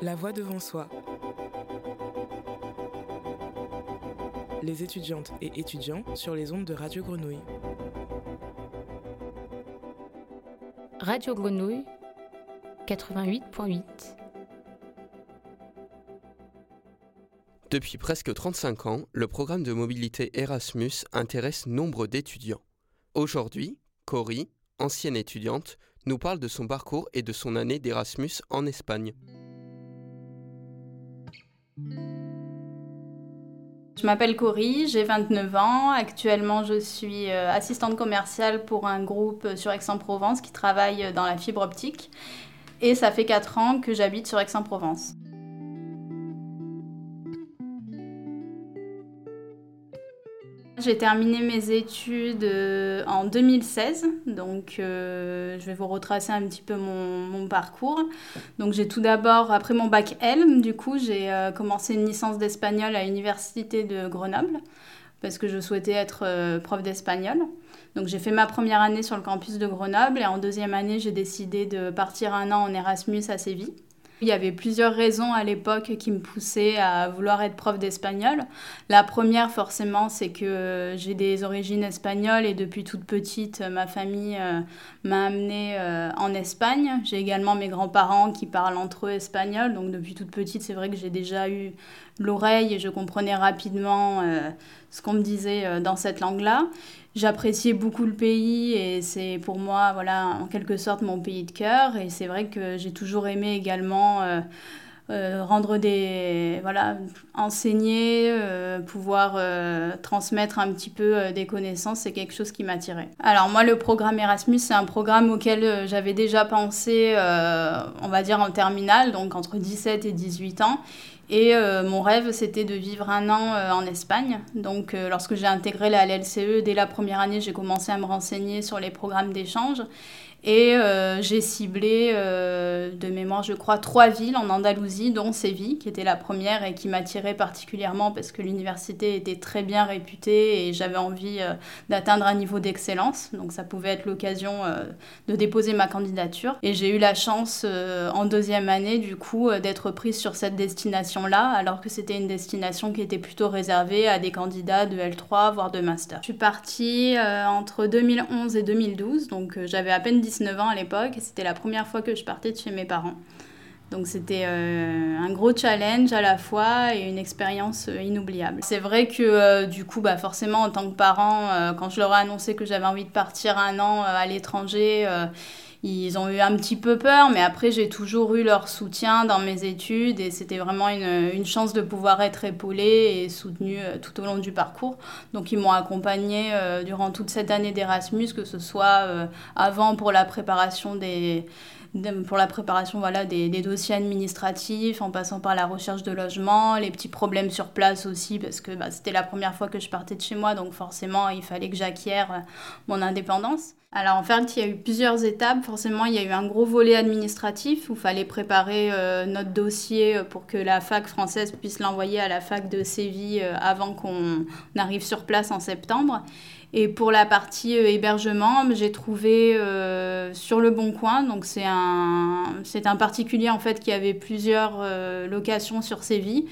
La voix devant soi. Les étudiantes et étudiants sur les ondes de Radio Grenouille. Radio Grenouille 88.8 Depuis presque 35 ans, le programme de mobilité Erasmus intéresse nombre d'étudiants. Aujourd'hui, Cory, ancienne étudiante, nous parle de son parcours et de son année d'Erasmus en Espagne. Je m'appelle Cory, j'ai 29 ans. Actuellement, je suis euh, assistante commerciale pour un groupe sur Aix-en-Provence qui travaille dans la fibre optique. Et ça fait 4 ans que j'habite sur Aix-en-Provence. J'ai terminé mes études euh, en 2016, donc euh, je vais vous retracer un petit peu mon, parcours. Donc j'ai tout d'abord, après mon bac L, du coup j'ai euh, commencé une licence d'espagnol à l'université de Grenoble, parce que je souhaitais être prof d'espagnol. Donc j'ai fait ma première année sur le campus de Grenoble et en deuxième année j'ai décidé de partir un an en Erasmus à Séville. Il y avait plusieurs raisons à l'époque qui me poussaient à vouloir être prof d'espagnol. La première, forcément, c'est que j'ai des origines espagnoles et depuis toute petite, ma famille euh, m'a amenée euh, en Espagne. J'ai également mes grands-parents qui parlent entre eux espagnol. Donc depuis toute petite, c'est vrai que j'ai déjà eu l'oreille et je comprenais rapidement euh, ce qu'on me disait dans cette langue-là j'appréciais beaucoup le pays et c'est pour moi, voilà, en quelque sorte mon pays de cœur. Et c'est vrai que j'ai toujours aimé également euh, euh, rendre des, voilà, enseigner, euh, pouvoir transmettre un petit peu des connaissances, c'est quelque chose qui m'attirait. Alors moi, le programme Erasmus, c'est un programme auquel j'avais déjà pensé, on va dire en terminale, donc entre 17 et 18 ans. Et euh, mon rêve, c'était de vivre un an euh, en Espagne. Donc, euh, lorsque j'ai intégré la LLCE, dès la première année, j'ai commencé à me renseigner sur les programmes d'échange. Et euh, j'ai ciblé euh, de mémoire, je crois, trois villes en Andalousie, dont Séville, qui était la première et qui m'attirait particulièrement parce que l'université était très bien réputée et j'avais envie euh, d'atteindre un niveau d'excellence. Donc ça pouvait être l'occasion de déposer ma candidature. Et j'ai eu la chance en deuxième année, du coup, d'être prise sur cette destination-là, alors que c'était une destination qui était plutôt réservée à des candidats de L3, voire de master. Je suis partie entre 2011 et 2012, donc j'avais à peine 19 ans à l'époque c'était la première fois que je partais de chez mes parents. Donc c'était euh, un gros challenge à la fois et une expérience euh, inoubliable. C'est vrai que euh, du coup, bah, forcément en tant que parent, quand je leur ai annoncé que j'avais envie de partir un an à l'étranger, ils ont eu un petit peu peur, mais après j'ai toujours eu leur soutien dans mes études et c'était vraiment une, une, chance de pouvoir être épaulée et soutenue euh, tout au long du parcours. Donc ils m'ont accompagnée euh, durant toute cette année d'Erasmus, que ce soit euh, avant pour la préparation des pour la préparation voilà, des, dossiers administratifs, en passant par la recherche de logement, les petits problèmes sur place aussi, parce que bah, c'était la première fois que je partais de chez moi, donc forcément il fallait que j'acquière mon indépendance. Alors en fait, il y a eu plusieurs étapes. Forcément, il y a eu un gros volet administratif où il fallait préparer euh, notre dossier euh, pour que la fac française puisse l'envoyer à la fac de Séville euh, avant qu'on arrive sur place en septembre. Et pour la partie hébergement, j'ai trouvé sur le Bon Coin, donc c'est un, un particulier en fait qui avait plusieurs locations sur Séville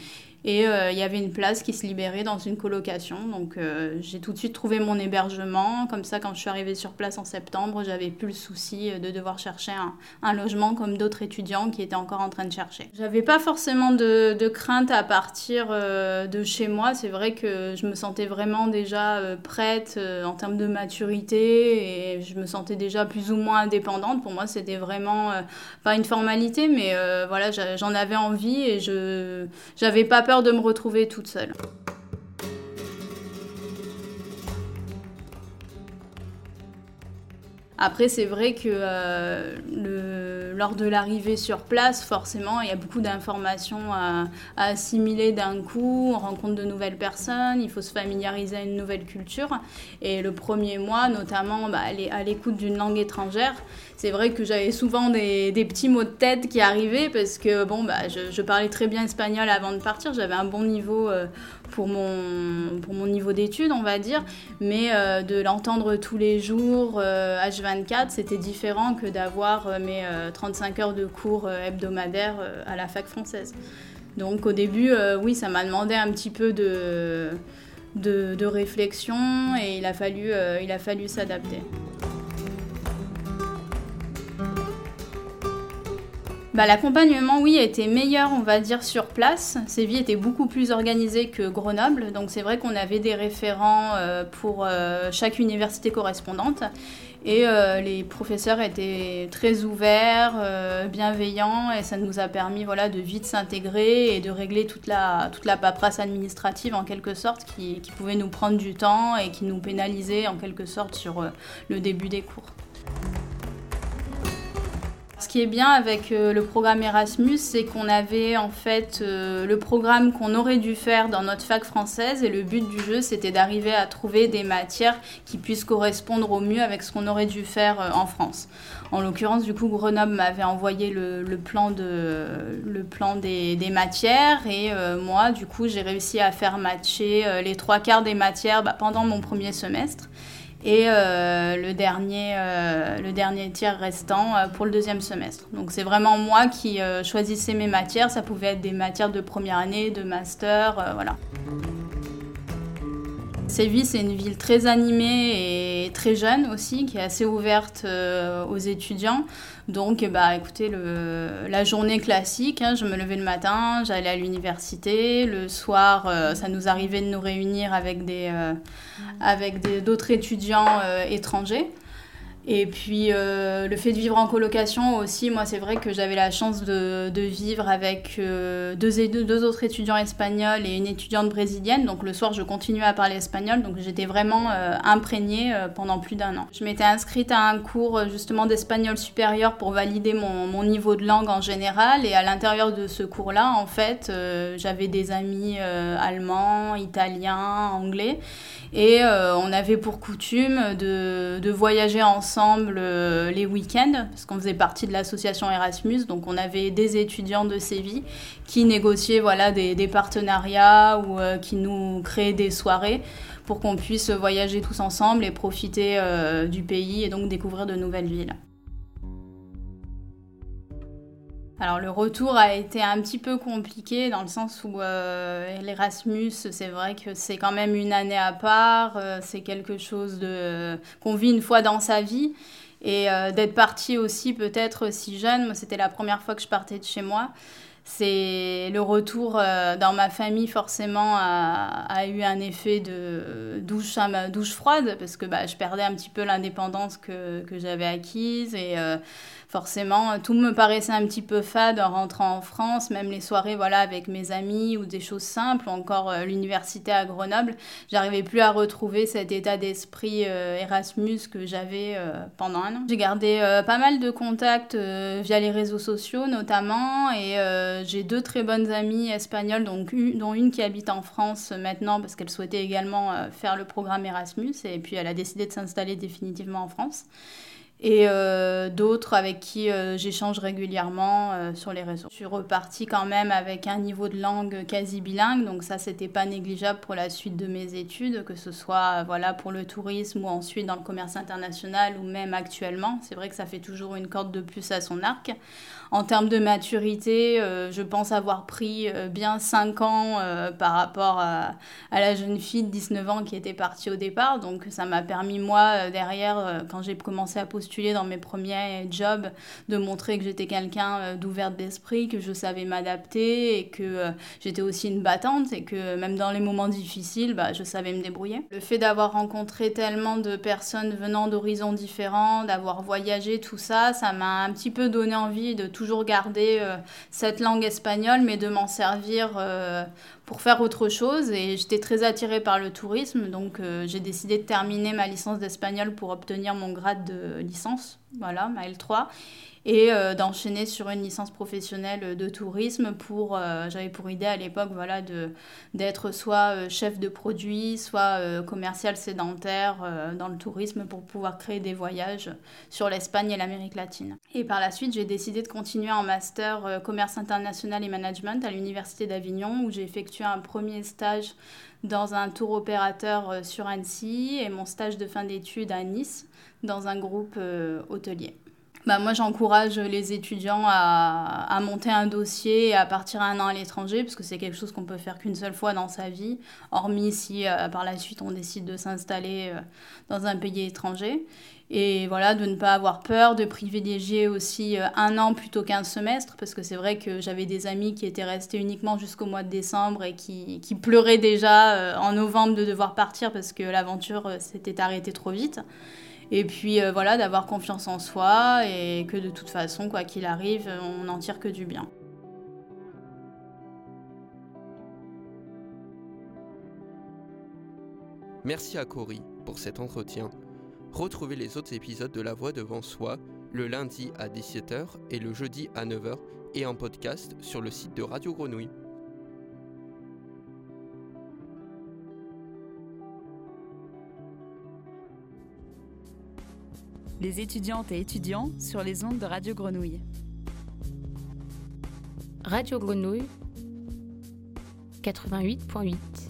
et euh, il y avait une place qui se libérait dans une colocation. Donc euh, j'ai tout de suite trouvé mon hébergement. Comme ça, quand je suis arrivée sur place en septembre, j'avais plus le souci euh, de devoir chercher un, logement comme d'autres étudiants qui étaient encore en train de chercher. J'avais pas forcément de, de, crainte à partir de chez moi. C'est vrai que je me sentais vraiment déjà prête en termes de maturité et je me sentais déjà plus ou moins indépendante. Pour moi, c'était vraiment pas une formalité, mais voilà, j'en avais envie et je j'avais pas peur de me retrouver toute seule. Après, c'est vrai que euh, lors de l'arrivée sur place, forcément, il y a beaucoup d'informations à, assimiler d'un coup. On rencontre de nouvelles personnes, il faut se familiariser à une nouvelle culture. Et le premier mois, notamment bah, à l'écoute d'une langue étrangère, c'est vrai que j'avais souvent des, petits mots de tête qui arrivaient parce que bon, bah, je, je, parlais très bien espagnol avant de partir. J'avais un bon niveau euh, pour mon, pour mon niveau d'études, on va dire. Mais de l'entendre tous les jours, H24, c'était différent que d'avoir mes 35 heures de cours hebdomadaires à la fac française. Donc au début, oui, ça m'a demandé un petit peu de, de, réflexion et il a fallu, il a fallu s'adapter. Bah, l'accompagnement, oui, était meilleur, on va dire, sur place. Séville était beaucoup plus organisé que Grenoble. Donc c'est vrai qu'on avait des référents euh, pour euh, chaque université correspondante. Et euh, les professeurs étaient très ouverts, bienveillants, et ça nous a permis voilà, de vite s'intégrer et de régler toute la, toute la paperasse administrative en quelque sorte qui pouvait nous prendre du temps et qui nous pénalisait en quelque sorte sur le début des cours. Qui est bien avec euh, le programme Erasmus, c'est qu'on avait en fait euh, le programme qu'on aurait dû faire dans notre fac française et le but du jeu c'était d'arriver à trouver des matières qui puissent correspondre au mieux avec ce qu'on aurait dû faire euh, en France. En l'occurrence, du coup, Grenoble m'avait envoyé le, plan, de, le plan des, matières et moi, du coup, j'ai réussi à faire matcher les trois quarts des matières bah, pendant mon premier semestre et euh, le, dernier, euh, le dernier tiers restant euh, pour le deuxième semestre. Donc c'est vraiment moi qui choisissais mes matières. Ça pouvait être des matières de première année, de master, voilà. Séville, c'est une ville très animée et très jeune aussi, qui est assez ouverte euh, aux étudiants. Donc, bah, écoutez, le, la journée classique, hein, je me levais le matin, j'allais à l'université. Le soir, euh, ça nous arrivait de nous réunir avec des, euh, avec d'autres étudiants étrangers. Et puis euh, le fait de vivre en colocation aussi, moi c'est vrai que j'avais la chance de, vivre avec euh, deux, deux, autres étudiants espagnols et une étudiante brésilienne. Donc le soir je continuais à parler espagnol, donc j'étais vraiment euh, imprégnée pendant plus d'un an. Je m'étais inscrite à un cours justement d'espagnol supérieur pour valider mon, mon, niveau de langue en général. Et à l'intérieur de ce cours-là, en fait, j'avais des amis allemands, italiens, anglais. Et on avait pour coutume de, de voyager ensemble euh, les week-ends, parce qu'on faisait partie de l'association Erasmus, donc on avait des étudiants de Séville qui négociaient voilà, des, partenariats ou euh, qui nous créaient des soirées pour qu'on puisse voyager tous ensemble et profiter euh, du pays et donc découvrir de nouvelles villes. Alors le retour a été un petit peu compliqué dans le sens où euh, l'Erasmus, c'est vrai que c'est quand même une année à part, euh, c'est quelque chose de qu'on vit une fois dans sa vie. Et euh, d'être parti aussi peut-être si jeune, moi c'était la première fois que je partais de chez moi. C'est le retour dans ma famille forcément a, eu un effet de douche, douche froide parce que bah, je perdais un petit peu l'indépendance que, que j'avais acquise et forcément, tout me paraissait un petit peu fade en rentrant en France, même les soirées voilà, avec mes amis ou des choses simples, ou encore euh, l'université à Grenoble. J'arrivais plus à retrouver cet état d'esprit euh, Erasmus que j'avais euh, pendant un an. J'ai gardé pas mal de contacts via les réseaux sociaux notamment, et j'ai deux très bonnes amies espagnoles, donc, dont une qui habite en France maintenant parce qu'elle souhaitait également faire le programme Erasmus, et puis elle a décidé de s'installer définitivement en France et euh, d'autres avec qui euh, j'échange régulièrement euh, sur les réseaux. Je suis repartie quand même avec un niveau de langue quasi bilingue, donc ça c'était pas négligeable pour la suite de mes études, que ce soit voilà pour le tourisme ou ensuite dans le commerce international ou même actuellement. C'est vrai que ça fait toujours une corde de plus à son arc. En termes de maturité, je pense avoir pris bien 5 ans par rapport à, la jeune fille de 19 ans qui était partie au départ, donc ça m'a permis moi derrière quand j'ai commencé à dans mes premiers jobs, de montrer que j'étais quelqu'un euh, d'ouvert d'esprit, que je savais m'adapter et que euh, j'étais aussi une battante et que même dans les moments difficiles, bah, je savais me débrouiller. Le fait d'avoir rencontré tellement de personnes venant d'horizons différents, d'avoir voyagé, tout ça, ça m'a un petit peu donné envie de toujours garder euh, cette langue espagnole, mais de m'en servir pour faire autre chose et j'étais très attirée par le tourisme donc euh, j'ai décidé de terminer ma licence d'espagnol pour obtenir mon grade de licence voilà, ma L3 et euh, d'enchaîner sur une licence professionnelle de tourisme pour euh, j'avais pour idée à l'époque voilà d'être soit euh, chef de produit soit commercial sédentaire dans le tourisme pour pouvoir créer des voyages sur l'Espagne et l'Amérique latine. Et par la suite j'ai décidé de continuer en master commerce international et management à l'université d'Avignon où j'ai effectué un premier stage dans un tour opérateur sur Annecy et mon stage de fin d'études à Nice dans un groupe hôtelier. Bah, moi, j'encourage les étudiants à, à, monter un dossier et à partir un an à l'étranger, parce que c'est quelque chose qu'on peut faire qu'une seule fois dans sa vie, hormis si euh, par la suite on décide de s'installer euh, dans un pays étranger. Et voilà, de ne pas avoir peur, de privilégier aussi euh, un an plutôt qu'un semestre, parce que c'est vrai que j'avais des amis qui étaient restés uniquement jusqu'au mois de décembre et qui, qui pleuraient déjà en novembre de devoir partir parce que l'aventure s'était arrêtée trop vite. Et puis euh, voilà, d'avoir confiance en soi et que de toute façon, quoi qu'il arrive, on n'en tire que du bien. Merci à Cory pour cet entretien. Retrouvez les autres épisodes de La Voix devant soi le lundi à 17h et le jeudi à 9h et en podcast sur le site de Radio Grenouille. Les étudiantes et étudiants sur les ondes de Radio Grenouille. Radio Grenouille 88.8